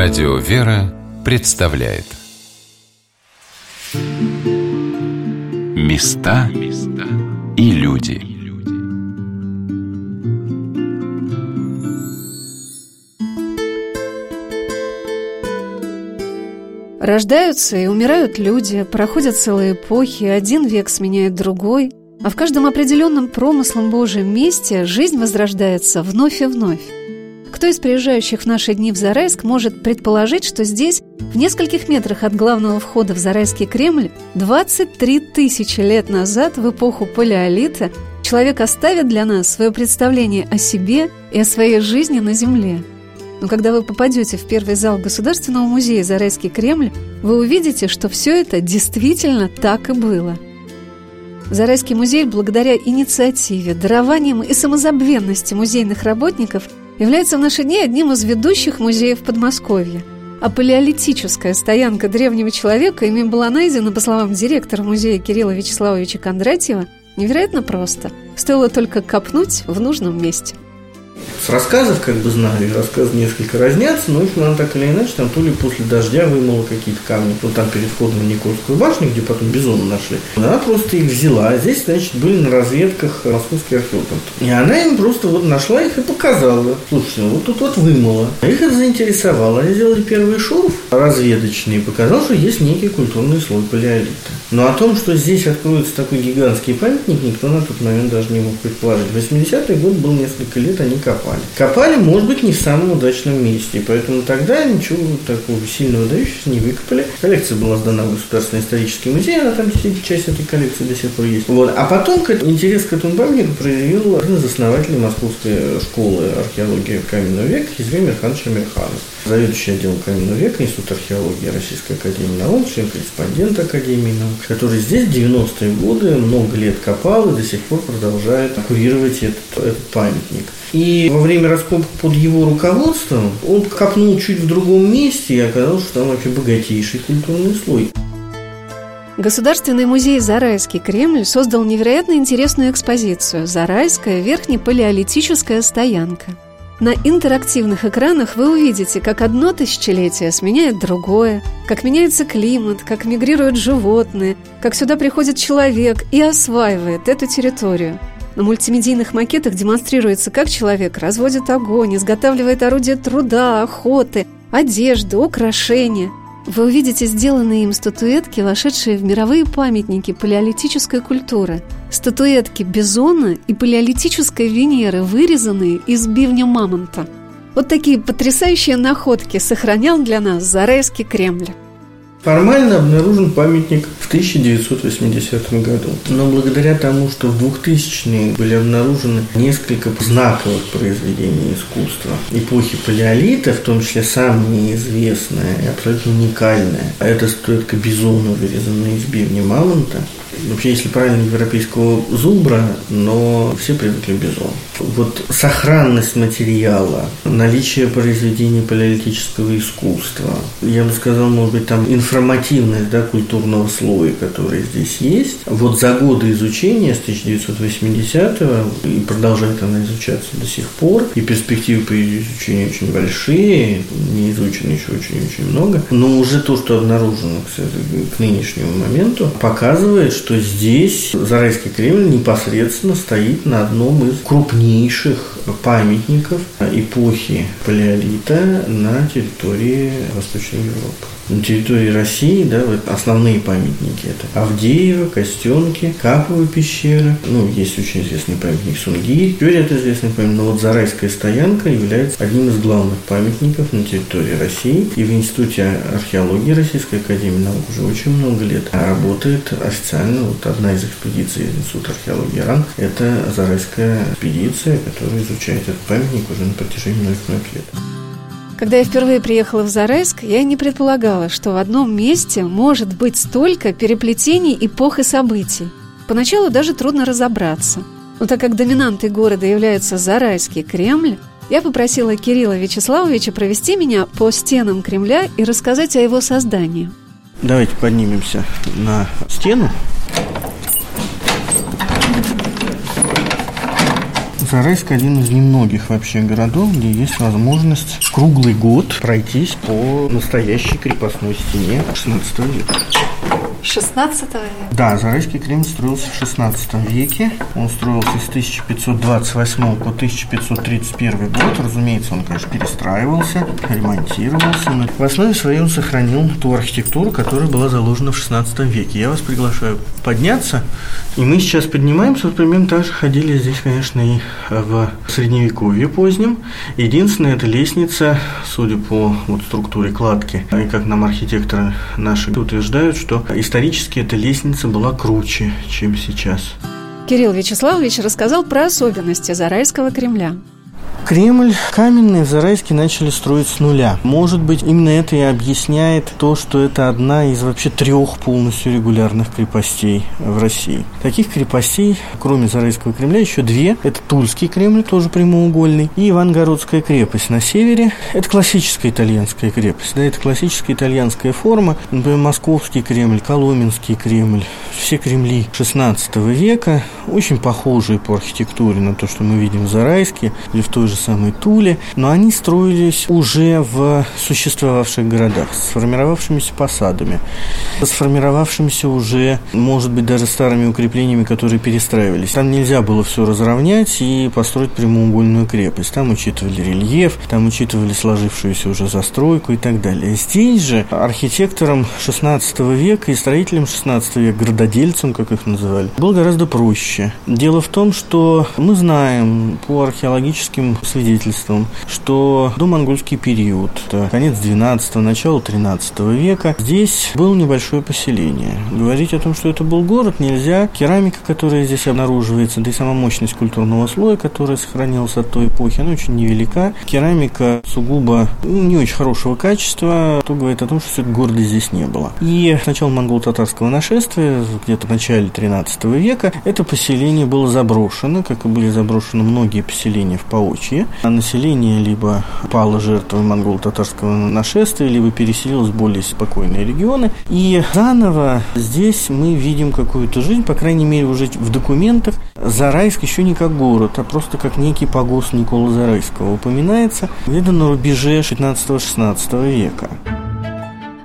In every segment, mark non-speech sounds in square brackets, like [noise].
Радио «Вера» представляет Места и люди Рождаются и умирают люди, проходят целые эпохи, один век сменяет другой, а в каждом определенном промыслом Божьем месте жизнь возрождается вновь и вновь. Кто из приезжающих в наши дни в Зарайск может предположить, что здесь, в нескольких метрах от главного входа в Зарайский Кремль, 23 тысячи лет назад, в эпоху палеолита, человек оставит для нас свое представление о себе и о своей жизни на Земле? Но когда вы попадете в первый зал Государственного музея «Зарайский Кремль», вы увидите, что все это действительно так и было – Зарайский музей, благодаря инициативе, дарованиям и самозабвенности музейных работников, является в наши дни одним из ведущих музеев Подмосковья. А палеолитическая стоянка древнего человека ими была найдена, по словам директора музея Кирилла Вячеславовича Кондратьева, невероятно просто. Стоило только копнуть в нужном месте – рассказов как бы знаю, и рассказы несколько разнятся, но их надо так или иначе, там то ли после дождя вымыло какие-то камни, то там перед входом в Никольскую башню, где потом бизона нашли. Она просто их взяла, а здесь, значит, были на разведках московские археологи. И она им просто вот нашла их и показала. Слушайте, ну вот тут вот вымыло. Их это заинтересовало. Они сделали первый шурф разведочный и показал, что есть некий культурный слой палеолита. Но о том, что здесь откроется такой гигантский памятник, никто на тот момент даже не мог предположить. 80-й год был несколько лет, они копали. Копали, может быть, не в самом удачном месте, поэтому тогда ничего такого сильно выдающегося не выкопали. Коллекция была сдана в Государственный исторический музей, она там часть этой коллекции до сих пор есть. Вот. А потом интерес к этому памятнику проявил один из основателей Московской школы археологии каменного века Хизри Мирханович Амирханов. Заведующий отделом каменного века Института археологии Российской Академии наук, член-корреспондент Академии наук, который здесь в 90-е годы много лет копал и до сих пор продолжает курировать этот, этот памятник. И во время раскопок под его руководством он копнул чуть в другом месте и оказалось, что там вообще богатейший культурный слой. Государственный музей «Зарайский Кремль» создал невероятно интересную экспозицию «Зарайская верхнепалеолитическая стоянка». На интерактивных экранах вы увидите, как одно тысячелетие сменяет другое, как меняется климат, как мигрируют животные, как сюда приходит человек и осваивает эту территорию – на мультимедийных макетах демонстрируется, как человек разводит огонь, изготавливает орудия труда, охоты, одежды, украшения. Вы увидите сделанные им статуэтки, вошедшие в мировые памятники палеолитической культуры. Статуэтки бизона и палеолитической Венеры, вырезанные из бивня мамонта. Вот такие потрясающие находки сохранял для нас Зарайский Кремль. Формально обнаружен памятник в 1980 году. Но благодаря тому, что в 2000-е были обнаружены несколько знаковых произведений искусства эпохи палеолита, в том числе самое известное и абсолютно уникальное, это статуэтка бизона, вырезанная из бивня мамонта, вообще, если правильно, европейского зубра, но все привыкли к бизону. Вот сохранность материала, наличие произведений палеолитического искусства, я бы сказал, может быть, там информативность да, культурного слоя, который здесь есть. Вот за годы изучения с 1980-го, и продолжает она изучаться до сих пор, и перспективы по изучению очень большие, не изучено еще очень-очень много, но уже то, что обнаружено к, к нынешнему моменту, показывает, что что здесь Зарайский Кремль непосредственно стоит на одном из крупнейших памятников эпохи палеолита на территории Восточной Европы на территории России, да, вот основные памятники это Авдеево, Костенки, Каповы пещеры, ну, есть очень известный памятник Сунгирь, Тюря это известный памятник, но вот Зарайская стоянка является одним из главных памятников на территории России, и в Институте археологии Российской Академии наук уже очень много лет работает официально. Вот одна из экспедиций Института археологии РАН, это Зарайская экспедиция, которая изучает этот памятник уже на протяжении многих-многих лет. Когда я впервые приехала в Зарайск, я не предполагала, что в одном месте может быть столько переплетений эпох и событий. Поначалу даже трудно разобраться. Но так как доминантой города является Зарайский Кремль, я попросила Кирилла Вячеславовича провести меня по стенам Кремля и рассказать о его создании. Давайте поднимемся на стену Зарайск один из немногих вообще городов, где есть возможность круглый год пройтись по настоящей крепостной стене 16 века. 16 века? Да, Зарайский Кремль строился в 16 веке. Он строился с 1528 по 1531 год. Разумеется, он, конечно, перестраивался, ремонтировался. Но в основе своей сохранил ту архитектуру, которая была заложена в 16 веке. Я вас приглашаю подняться. И мы сейчас поднимаемся, вот примерно так же ходили здесь, конечно, и в Средневековье позднем. Единственное, это лестница, судя по вот структуре кладки, и как нам архитекторы наши утверждают, что исторически эта лестница была круче, чем сейчас. Кирилл Вячеславович рассказал про особенности Зарайского Кремля. Кремль каменный в Зарайске начали строить с нуля. Может быть, именно это и объясняет то, что это одна из вообще трех полностью регулярных крепостей в России. Таких крепостей, кроме Зарайского Кремля, еще две. Это Тульский Кремль, тоже прямоугольный, и Ивангородская крепость на севере. Это классическая итальянская крепость, да, это классическая итальянская форма. Например, Московский Кремль, Коломенский Кремль, все Кремли XVI века, очень похожие по архитектуре на то, что мы видим в Зарайске или в той же самой Туле, но они строились уже в существовавших городах, с сформировавшимися посадами, сформировавшимися уже, может быть, даже старыми укреплениями, которые перестраивались. Там нельзя было все разровнять и построить прямоугольную крепость. Там учитывали рельеф, там учитывали сложившуюся уже застройку и так далее. Здесь же архитектором XVI века и строителем XVI века, градодельцем, как их называли, было гораздо проще. Дело в том, что мы знаем по археологическим свидетельством, что до монгольский период, конец 12-го, начало 13 века, здесь было небольшое поселение. Говорить о том, что это был город, нельзя. Керамика, которая здесь обнаруживается, да и сама мощность культурного слоя, который сохранился от той эпохи, она очень невелика. Керамика сугубо ну, не очень хорошего качества, то говорит о том, что все-таки города здесь не было. И с начала монголо-татарского нашествия, где-то в начале 13 века, это поселение было заброшено, как и были заброшены многие поселения в Паочье, А население либо пало жертвой монголо-татарского нашествия, либо переселилось в более спокойные регионы. И заново здесь мы видим какую-то жизнь, по крайней мере, уже в документах. Зарайск еще не как город, а просто как некий погост Никола Зарайского упоминается где-то на рубеже 15-16 века.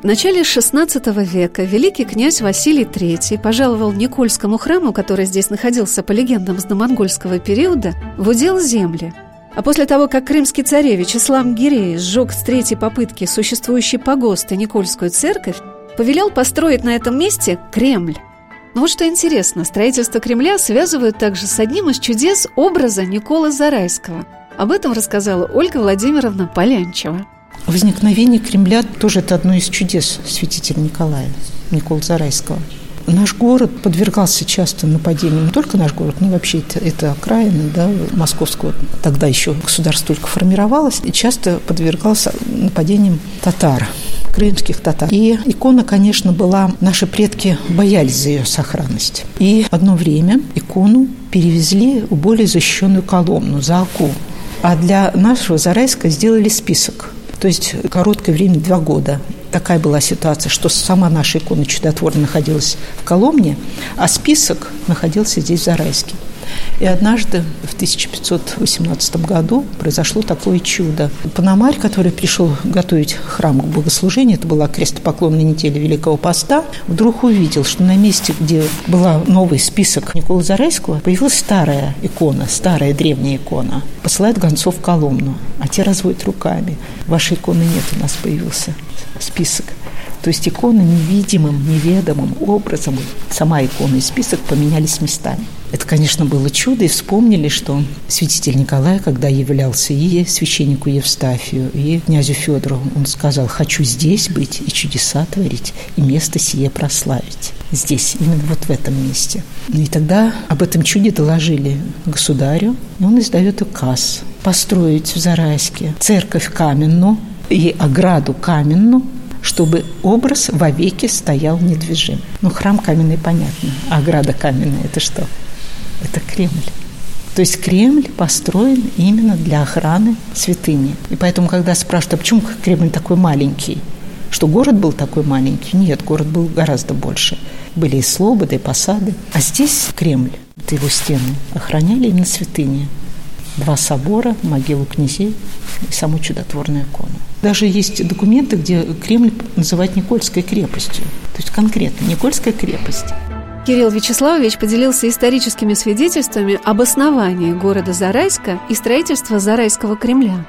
В начале XVI века великий князь Василий III пожаловал Никольскому храму, который здесь находился по легендам с домонгольского периода, в удел земли – а после того, как крымский царевич Ислам Гирей сжег с третьей попытки существующий погост и Никольскую церковь, повелел построить на этом месте Кремль. Но вот что интересно, строительство Кремля связывают также с одним из чудес образа Никола Зарайского. Об этом рассказала Ольга Владимировна Полянчева. Возникновение Кремля тоже это одно из чудес святителя Николая, Никола Зарайского – Наш город подвергался часто нападениям. Не только наш город, но вообще это, это окраины да, московского. Тогда еще государство только формировалось. И часто подвергался нападениям татар крымских татар. И икона, конечно, была... Наши предки боялись за ее сохранность. И одно время икону перевезли в более защищенную Коломну, за Аку. А для нашего Зарайска сделали список. То есть короткое время, два года такая была ситуация, что сама наша икона чудотворна находилась в Коломне, а список находился здесь, в Зарайске. И однажды, в 1518 году, произошло такое чудо. Пономарь, который пришел готовить храм к богослужению, это была крестопоклонная неделя Великого Поста, вдруг увидел, что на месте, где был новый список Николы Зарайского, появилась старая икона, старая древняя икона. Посылает гонцов в Коломну, а те разводят руками. Вашей иконы нет, у нас появился список. То есть иконы невидимым, неведомым образом, сама икона и список поменялись местами. Это, конечно, было чудо, и вспомнили, что святитель Николай, когда являлся и священнику Евстафию, и князю Федору, он сказал, хочу здесь быть и чудеса творить, и место сие прославить. Здесь, именно вот в этом месте. И тогда об этом чуде доложили государю, и он издает указ построить в Зарайске церковь каменную и ограду каменную, чтобы образ вовеки стоял недвижим. Ну, храм каменный, понятно, а ограда каменная – это что? Это Кремль. То есть Кремль построен именно для охраны святыни. И поэтому, когда спрашивают, а почему Кремль такой маленький, что город был такой маленький? Нет, город был гораздо больше. Были и слободы, и посады. А здесь Кремль, это его стены, охраняли именно святыни. два собора, могилу князей и саму чудотворную икону. Даже есть документы, где Кремль называют Никольской крепостью. То есть конкретно Никольская крепость. Кирилл Вячеславович поделился историческими свидетельствами об основании города Зарайска и строительства Зарайского Кремля.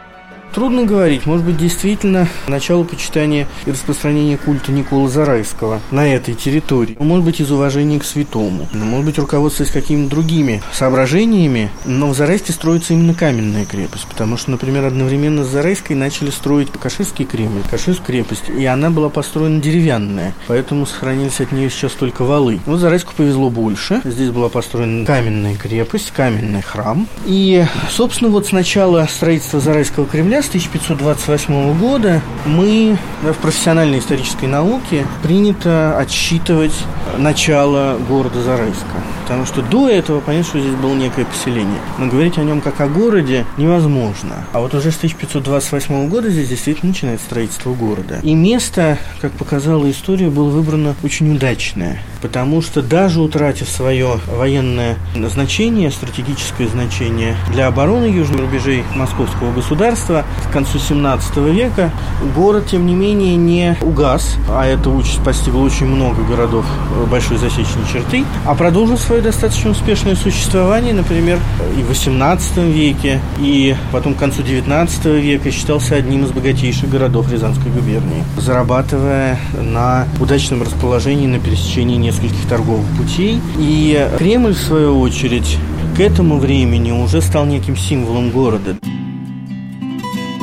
Трудно говорить. Может быть, действительно, начало почитания и распространения культа Никола Зарайского на этой территории. Может быть, из уважения к святому. Может быть, руководствуясь какими-то другими соображениями. Но в Зарайске строится именно каменная крепость. Потому что, например, одновременно с Зарайской начали строить Каширский Кремль, Каширскую крепость. И она была построена деревянная. Поэтому сохранились от нее сейчас только валы. Вот Зарайску повезло больше. Здесь была построена каменная крепость, каменный храм. И, собственно, вот с начала строительства Зарайского Кремля с 1528 года мы в профессиональной исторической науке принято отсчитывать начало города Зарайска. Потому что до этого понятно, что здесь было некое поселение. Но говорить о нем как о городе невозможно. А вот уже с 1528 года здесь действительно начинается строительство города. И место, как показала история, было выбрано очень удачное. Потому что даже утратив свое военное значение, стратегическое значение для обороны южных рубежей московского государства, к концу 17 века город, тем не менее, не угас, а эта участь постигла очень много городов большой засечной черты, а продолжил свое достаточно успешное существование, например, и в 18 веке, и потом к концу 19 века считался одним из богатейших городов Рязанской губернии, зарабатывая на удачном расположении на пересечении нескольких торговых путей. И Кремль, в свою очередь, к этому времени уже стал неким символом города.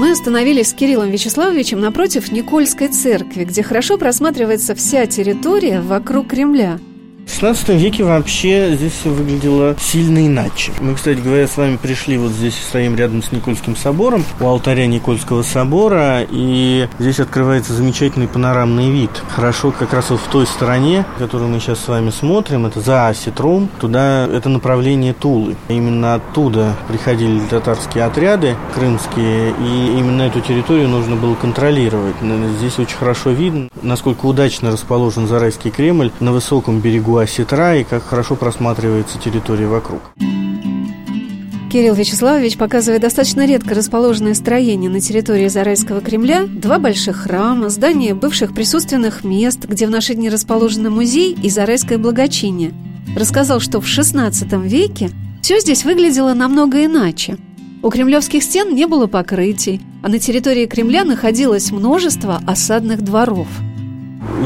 Мы остановились с Кириллом Вячеславовичем напротив Никольской церкви, где хорошо просматривается вся территория вокруг Кремля – в 16 веке вообще здесь все выглядело сильно иначе. Мы, кстати говоря, с вами пришли вот здесь, стоим рядом с Никольским собором, у алтаря Никольского собора, и здесь открывается замечательный панорамный вид. Хорошо как раз вот в той стороне, которую мы сейчас с вами смотрим, это за Осетром, туда это направление Тулы. Именно оттуда приходили татарские отряды крымские, и именно эту территорию нужно было контролировать. Здесь очень хорошо видно, насколько удачно расположен Зарайский Кремль на высоком берегу берегу Осетра и как хорошо просматривается территория вокруг. Кирилл Вячеславович показывает достаточно редко расположенное строение на территории Зарайского Кремля, два больших храма, здание бывших присутственных мест, где в наши дни расположены музей и Зарайское благочиние. Рассказал, что в XVI веке все здесь выглядело намного иначе. У кремлевских стен не было покрытий, а на территории Кремля находилось множество осадных дворов –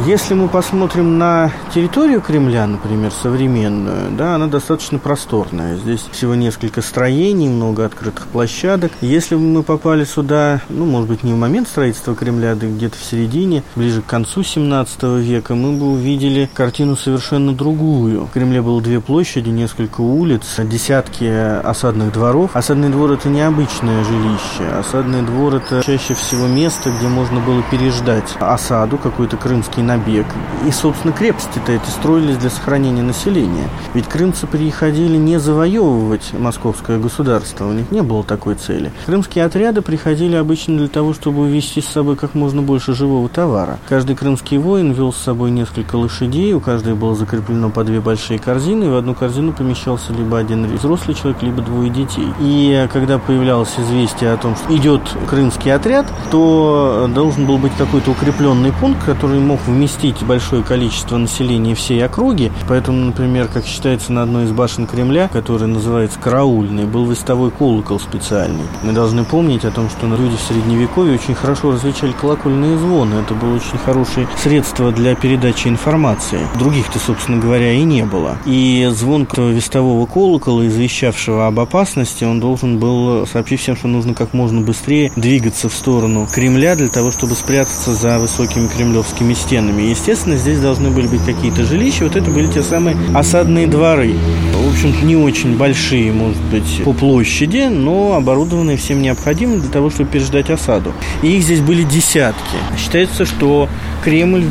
если мы посмотрим на территорию Кремля, например, современную, да, она достаточно просторная. Здесь всего несколько строений, много открытых площадок. Если бы мы попали сюда, ну, может быть, не в момент строительства Кремля, да где-то в середине, ближе к концу 17 века, мы бы увидели картину совершенно другую. В Кремле было две площади, несколько улиц, десятки осадных дворов. Осадный двор – это необычное жилище. Осадный двор – это чаще всего место, где можно было переждать осаду, какой-то крымский набег. И, собственно, крепости-то эти строились для сохранения населения. Ведь крымцы приходили не завоевывать московское государство, у них не было такой цели. Крымские отряды приходили обычно для того, чтобы увезти с собой как можно больше живого товара. Каждый крымский воин вел с собой несколько лошадей, у каждой было закреплено по две большие корзины, и в одну корзину помещался либо один взрослый человек, либо двое детей. И когда появлялось известие о том, что идет крымский отряд, то должен был быть какой-то укрепленный пункт, который мог вместить большое количество населения всей округи. Поэтому, например, как считается на одной из башен Кремля, которая называется Караульной, был вестовой колокол специальный. Мы должны помнить о том, что люди в Средневековье очень хорошо различали колокольные звоны. Это было очень хорошее средство для передачи информации. Других-то, собственно говоря, и не было. И звон вестового колокола, извещавшего об опасности, он должен был сообщить всем, что нужно как можно быстрее двигаться в сторону Кремля для того, чтобы спрятаться за высокими кремлевскими стенами стенами. Естественно, здесь должны были быть какие-то жилища. Вот это были те самые осадные дворы. В общем-то, не очень большие, может быть, по площади, но оборудованные всем необходимым для того, чтобы переждать осаду. И их здесь были десятки. Считается, что Кремль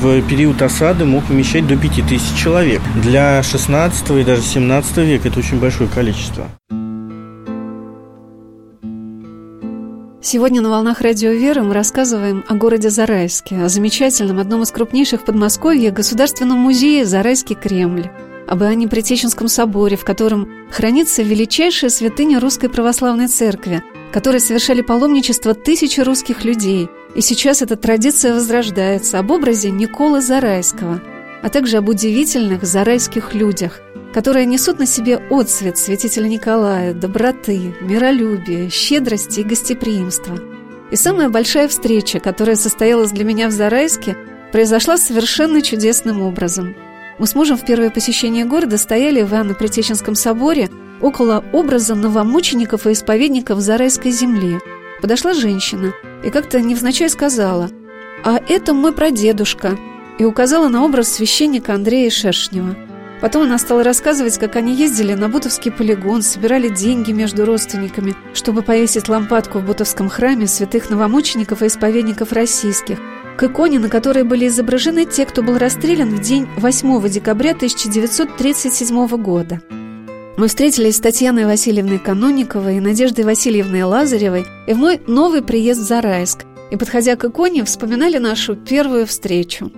в период осады мог вмещать до 5000 человек. Для 16 и даже 17 века это очень большое количество. Сегодня на «Волнах Радио Веры» мы рассказываем о городе Зарайске, о замечательном, одном из крупнейших в Подмосковье Государственном музее «Зарайский Кремль», об Иоанне Притеченском соборе, в котором хранится величайшая святыня Русской Православной Церкви, которой совершали паломничество тысячи русских людей. И сейчас эта традиция возрождается об образе Николы Зарайского, а также об удивительных зарайских людях, которые несут на себе отцвет святителя Николая, доброты, миролюбия, щедрости и гостеприимства. И самая большая встреча, которая состоялась для меня в Зарайске, произошла совершенно чудесным образом – мы с мужем в первое посещение города стояли в Иоанно-Притеченском соборе около образа новомучеников и исповедников Зарайской земли. Подошла женщина и как-то невзначай сказала «А это мой прадедушка» и указала на образ священника Андрея Шершнева. Потом она стала рассказывать, как они ездили на Бутовский полигон, собирали деньги между родственниками, чтобы повесить лампадку в Бутовском храме святых новомучеников и исповедников российских – к иконе, на которой были изображены те, кто был расстрелян в день 8 декабря 1937 года. Мы встретились с Татьяной Васильевной Канониковой и Надеждой Васильевной Лазаревой и в мой новый приезд в Зарайск. И, подходя к иконе, вспоминали нашу первую встречу.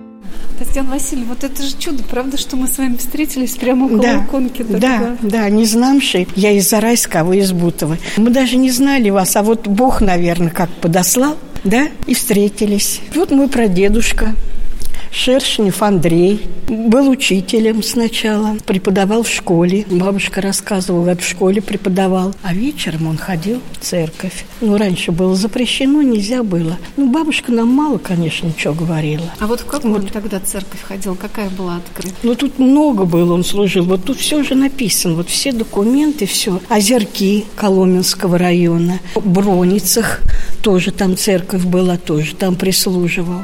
Татьяна Васильевна, вот это же чудо, правда, что мы с вами встретились прямо около да, иконки? Да, да, да, не знамши. Я из Зарайска, а вы из Бутова. Мы даже не знали вас, а вот Бог, наверное, как подослал да, и встретились. Вот мой прадедушка, Шершнев Андрей был учителем сначала, преподавал в школе. Бабушка рассказывала, в школе преподавал. А вечером он ходил в церковь. Ну, раньше было запрещено, нельзя было. Ну, бабушка нам мало, конечно, ничего говорила. А вот в какую вот. он тогда церковь ходил? Какая была открыта? Ну, тут много было он служил. Вот тут все уже написано. Вот все документы, все. Озерки Коломенского района, Броницах тоже там церковь была, тоже там прислуживал.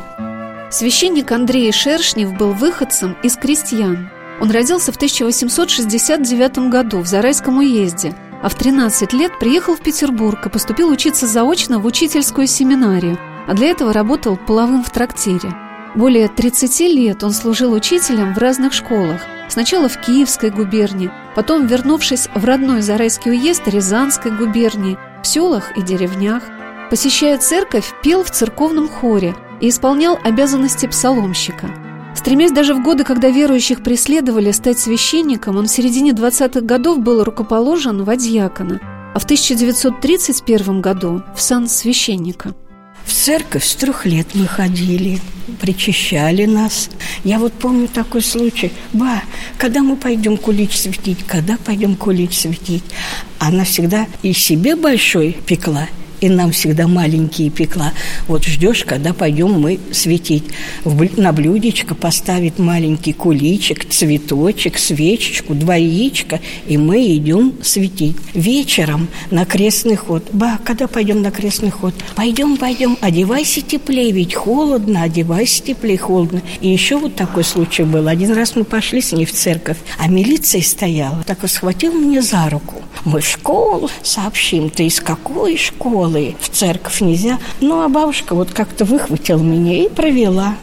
Священник Андрей Шершнев был выходцем из крестьян. Он родился в 1869 году в Зарайском уезде, а в 13 лет приехал в Петербург и поступил учиться заочно в учительскую семинарию, а для этого работал половым в трактире. Более 30 лет он служил учителем в разных школах, сначала в Киевской губернии, потом, вернувшись в родной Зарайский уезд Рязанской губернии, в селах и деревнях. Посещая церковь, пел в церковном хоре – и исполнял обязанности псаломщика. Стремясь даже в годы, когда верующих преследовали стать священником, он в середине 20-х годов был рукоположен в адьякона, а в 1931 году в сан священника. В церковь с трех лет мы ходили, причащали нас. Я вот помню такой случай. Ба, когда мы пойдем кулич светить? Когда пойдем кулич светить? Она всегда и себе большой пекла, и нам всегда маленькие пекла. Вот ждешь, когда пойдем мы светить. На блюдечко поставить маленький куличик, цветочек, свечечку, два яичка, и мы идем светить. Вечером на крестный ход. Ба, когда пойдем на крестный ход? Пойдем, пойдем, одевайся теплее, ведь холодно, одевайся теплее, холодно. И еще вот такой случай был. Один раз мы пошли с ней в церковь, а милиция стояла, так вот схватила мне за руку. Мы в школу сообщим, ты из какой школы? Голые, в церковь нельзя. Ну, а бабушка вот как-то выхватила меня и провела.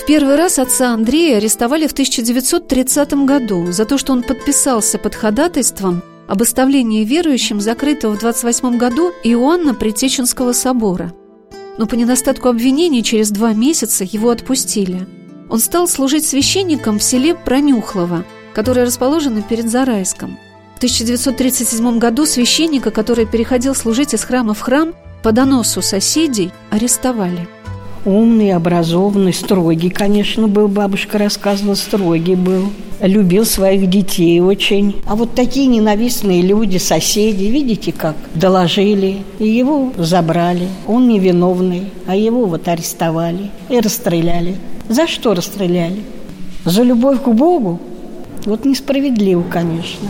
В первый раз отца Андрея арестовали в 1930 году за то, что он подписался под ходатайством об оставлении верующим закрытого в 28 году Иоанна Притеченского собора. Но по недостатку обвинений через два месяца его отпустили. Он стал служить священником в селе Пронюхлово, которое расположено перед Зарайском – в 1937 году священника, который переходил служить из храма в храм, по доносу соседей арестовали. Умный, образованный, строгий, конечно, был. Бабушка рассказывала, строгий был. Любил своих детей очень. А вот такие ненавистные люди, соседи, видите как, доложили. И его забрали. Он невиновный, а его вот арестовали и расстреляли. За что расстреляли? За любовь к Богу? Вот несправедливо, конечно.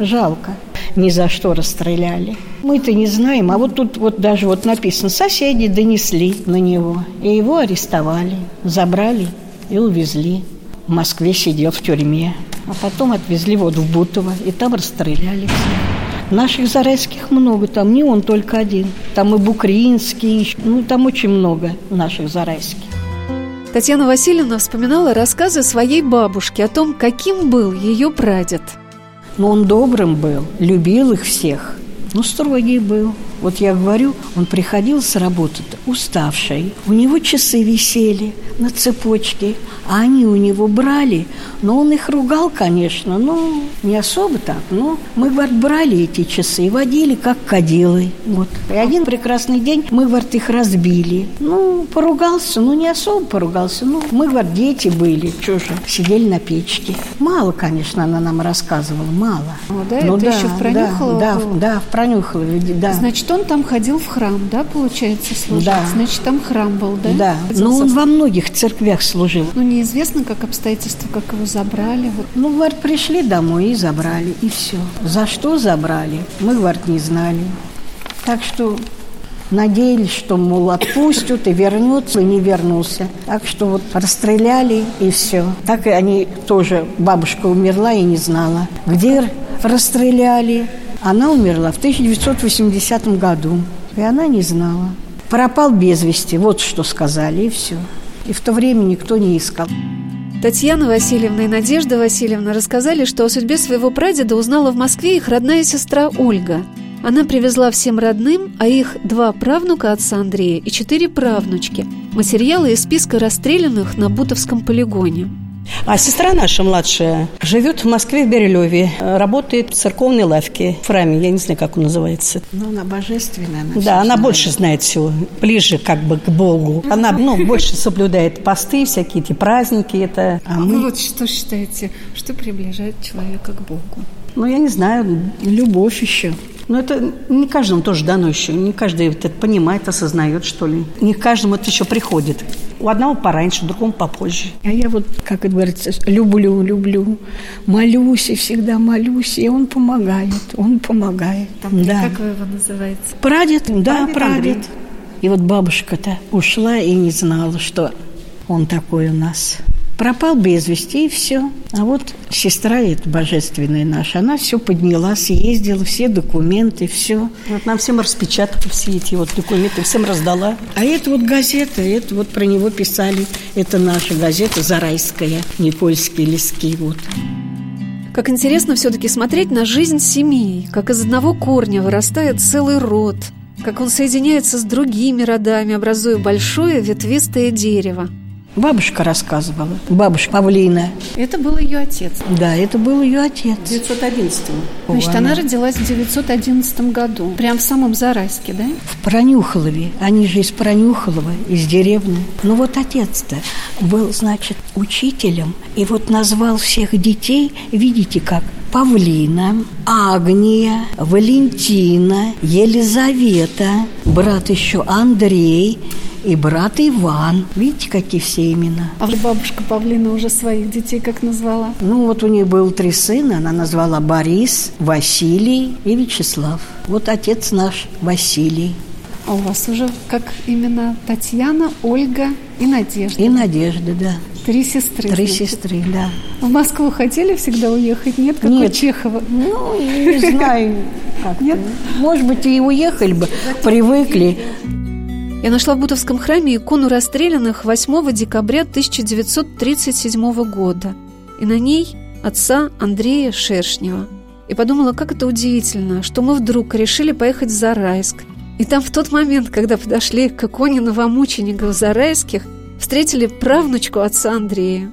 Жалко. Ни за что расстреляли. Мы-то не знаем, а вот тут вот даже вот написано, соседи донесли на него. И его арестовали, забрали и увезли. В Москве сидел в тюрьме. А потом отвезли вот в Бутово, и там расстреляли все. Наших зарайских много, там не он только один. Там и Букринский, ну там очень много наших зарайских. Татьяна Васильевна вспоминала рассказы своей бабушки о том, каким был ее прадед – но он добрым был, любил их всех. Ну, строгий был. Вот я говорю, он приходил с работы уставший. У него часы висели на цепочке, а они у него брали. Но он их ругал, конечно, но не особо так. Но мы, говорит, брали эти часы и водили как кадилы. Вот. И один прекрасный день мы, говорит, их разбили. Ну, поругался, ну, не особо поругался. Ну, мы, говорит, дети были, что же, сидели на печке. Мало, конечно, она нам рассказывала, мало. О, да, Ну это еще в Пронюхалово да, было? да, в Пронюхалове, да. Значит, он там ходил в храм, да, получается, служить? Да. Значит, там храм был, да? Да, но он во многих церквях служил. Ну, неизвестно, как обстоятельства, как его забрали. Вот. Ну, говорит, пришли домой и забрали, и все. За что забрали, мы, говорит, не знали. Так что надеялись, что, мол, отпустят и вернется, и не вернулся. Так что вот расстреляли, и все. Так и они тоже, бабушка умерла и не знала, где расстреляли. Она умерла в 1980 году, и она не знала. Пропал без вести, вот что сказали, и все. И в то время никто не искал. Татьяна Васильевна и Надежда Васильевна рассказали, что о судьбе своего прадеда узнала в Москве их родная сестра Ольга. Она привезла всем родным, а их два правнука отца Андрея и четыре правнучки, материалы из списка расстрелянных на Бутовском полигоне. А сестра наша младшая живет в Москве, в Берилеве. Работает в церковной лавке, в храме, я не знаю, как он называется. Ну, она божественная. Она Да, она знает. больше знает всего, ближе как бы к Богу. Она, ну, больше соблюдает посты, всякие эти праздники. Это, а мы, вот что считаете, что приближает человека к Богу? ну, я не знаю, Любовь еще. Но это не каждому тоже дано еще. Не каждый это понимает, осознает, что ли. Не каждому это еще приходит. У одного пораньше, у другого попозже. А я вот, как это говорится, люблю, люблю, молюсь и всегда молюсь, и он помогает, он помогает. да. Как вы его называете? Прадед, да, Прадед прадед. Андрей. И вот бабушка-то ушла и не знала, что он такой у нас. Пропал без вести, и все. А вот сестра эта божественная наша, она все подняла, съездила, все документы, все. Вот нам всем распечатала все эти вот документы, всем раздала. А это вот газета, это вот про него писали. Это наша газета «Зарайская», Никольские лески, вот. Как интересно все-таки смотреть на жизнь семьи, как из одного корня вырастает целый род, как он соединяется с другими родами, образуя большое ветвистое дерево. Бабушка рассказывала, бабушка Павлина. Это был ее отец. Да, это был ее отец. 911 Значит, она родилась в 911 году, прям в самом Зарайске, да? В Пронюхалове. Они же из Пронюхалова, из деревни. Ну вот отец-то был, значит, учителем. И вот назвал всех детей, видите как, Павлина, Агния, Валентина, Елизавета, брат еще Андрей и брат Иван. Видите, какие все имена? А бабушка Павлина уже своих детей как назвала? Ну, вот у них было три сына. Она назвала Борис, Василий и Вячеслав. Вот отец наш Василий А у вас уже как именно Татьяна, Ольга и Надежда. и Надежда, да. Три сестры. Три значит. сестры, да. В Москву хотели всегда уехать? Нет, как Нет. у Чехова? Ну, [laughs] не знаю, как Нет? Может быть, и уехали бы, привыкли. Я нашла в Бутовском храме икону расстрелянных 8 декабря 1937 года. И на ней отца Андрея Шершнева. И подумала, как это удивительно, что мы вдруг решили поехать в Зарайск. И там в тот момент, когда подошли к иконе новомучеников Зарайских, встретили правнучку отца Андрея.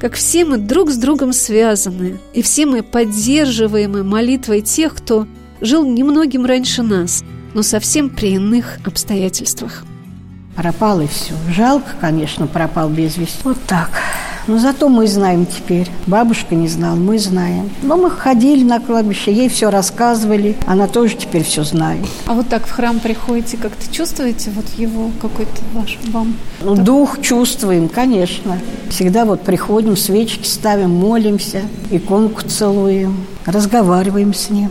Как все мы друг с другом связаны, и все мы поддерживаемы молитвой тех, кто жил немногим раньше нас, но совсем при иных обстоятельствах. Пропал и все. Жалко, конечно, пропал без вести. Вот так. Но зато мы знаем теперь. Бабушка не знала, мы знаем. Но мы ходили на кладбище, ей все рассказывали. Она тоже теперь все знает. А вот так в храм приходите, как-то чувствуете вот его какой-то ваш вам? Ну, дух чувствуем, конечно. Всегда вот приходим, свечки ставим, молимся, иконку целуем, разговариваем с ним.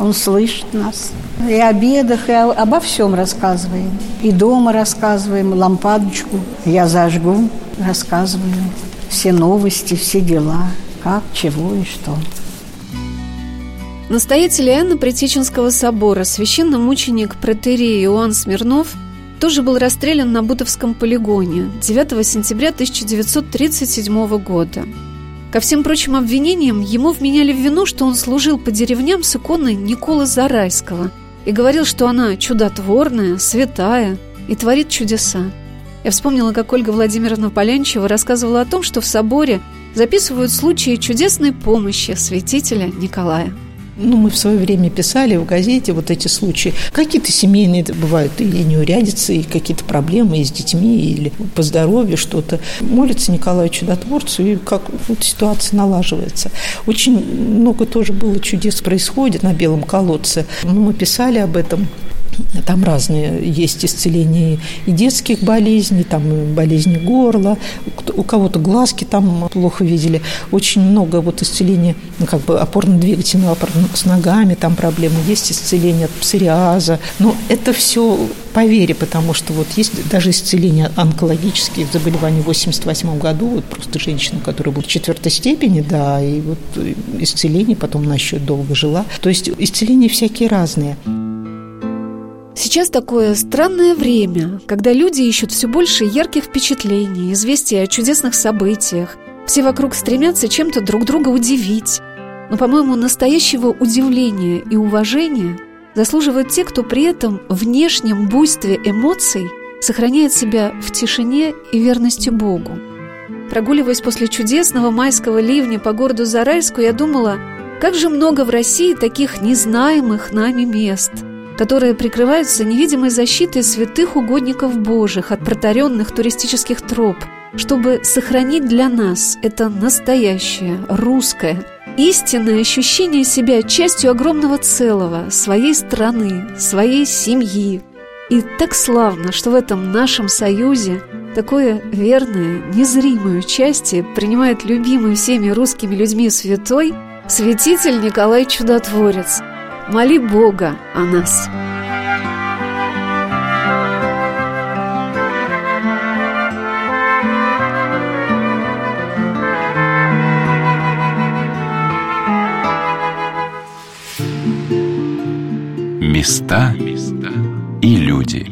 Он слышит нас. И о бедах, и о- обо всем рассказываем. И дома рассказываем, лампадочку я зажгу, рассказываем. Все новости, все дела, как, чего и что. Настоятель Иоанна Притеченского собора, священномученик протерей Иоанн Смирнов, тоже был расстрелян на Бутовском полигоне 9 сентября 1937 года. Ко всем прочим обвинениям ему вменяли в вину, что он служил по деревням с иконой Николы Зарайского, и говорил, что она чудотворная, святая и творит чудеса. Я вспомнила, как Ольга Владимировна Полянчева рассказывала о том, что в соборе записывают случаи чудесной помощи святителя Николая. Ну, мы в свое время писали в газете вот эти случаи. Какие-то семейные бывают или неурядицы, и какие-то проблемы и с детьми, или по здоровью что-то. Молится Николаю Чудотворцу, и как вот ситуация налаживается. Очень много тоже было чудес происходит на Белом колодце. Ну, мы писали об этом там разные есть исцеления и детских болезней, там болезни горла, у кого-то глазки там плохо видели. Очень много вот исцеления, ну, как бы опорно-двигательного аппарата с ногами, там проблемы. Есть исцеление от псориаза. Но это все по вере, потому что вот есть даже исцеление онкологических заболеваний в 88 году, вот просто женщина, которая была в четвертой степени, да, и вот исцеление, потом она еще долго жила. То есть исцеления всякие разные. Сейчас такое странное время, когда люди ищут все больше ярких впечатлений, известий о чудесных событиях. Все вокруг стремятся чем-то друг друга удивить. Но, по-моему, настоящего удивления и уважения заслуживают те, кто при этом внешнем буйстве эмоций сохраняет себя в тишине и верности Богу. Прогуливаясь после чудесного майского ливня по городу Зарайску, я думала, как же много в России таких незнаемых нами мест – которые прикрываются невидимой защитой святых угодников Божьих от протаренных туристических троп, чтобы сохранить для нас это настоящее, русское, истинное ощущение себя частью огромного целого, своей страны, своей семьи. И так славно, что в этом нашем союзе такое верное, незримое участие принимает любимый всеми русскими людьми святой святитель Николай Чудотворец – Моли Бога о нас. Места и люди.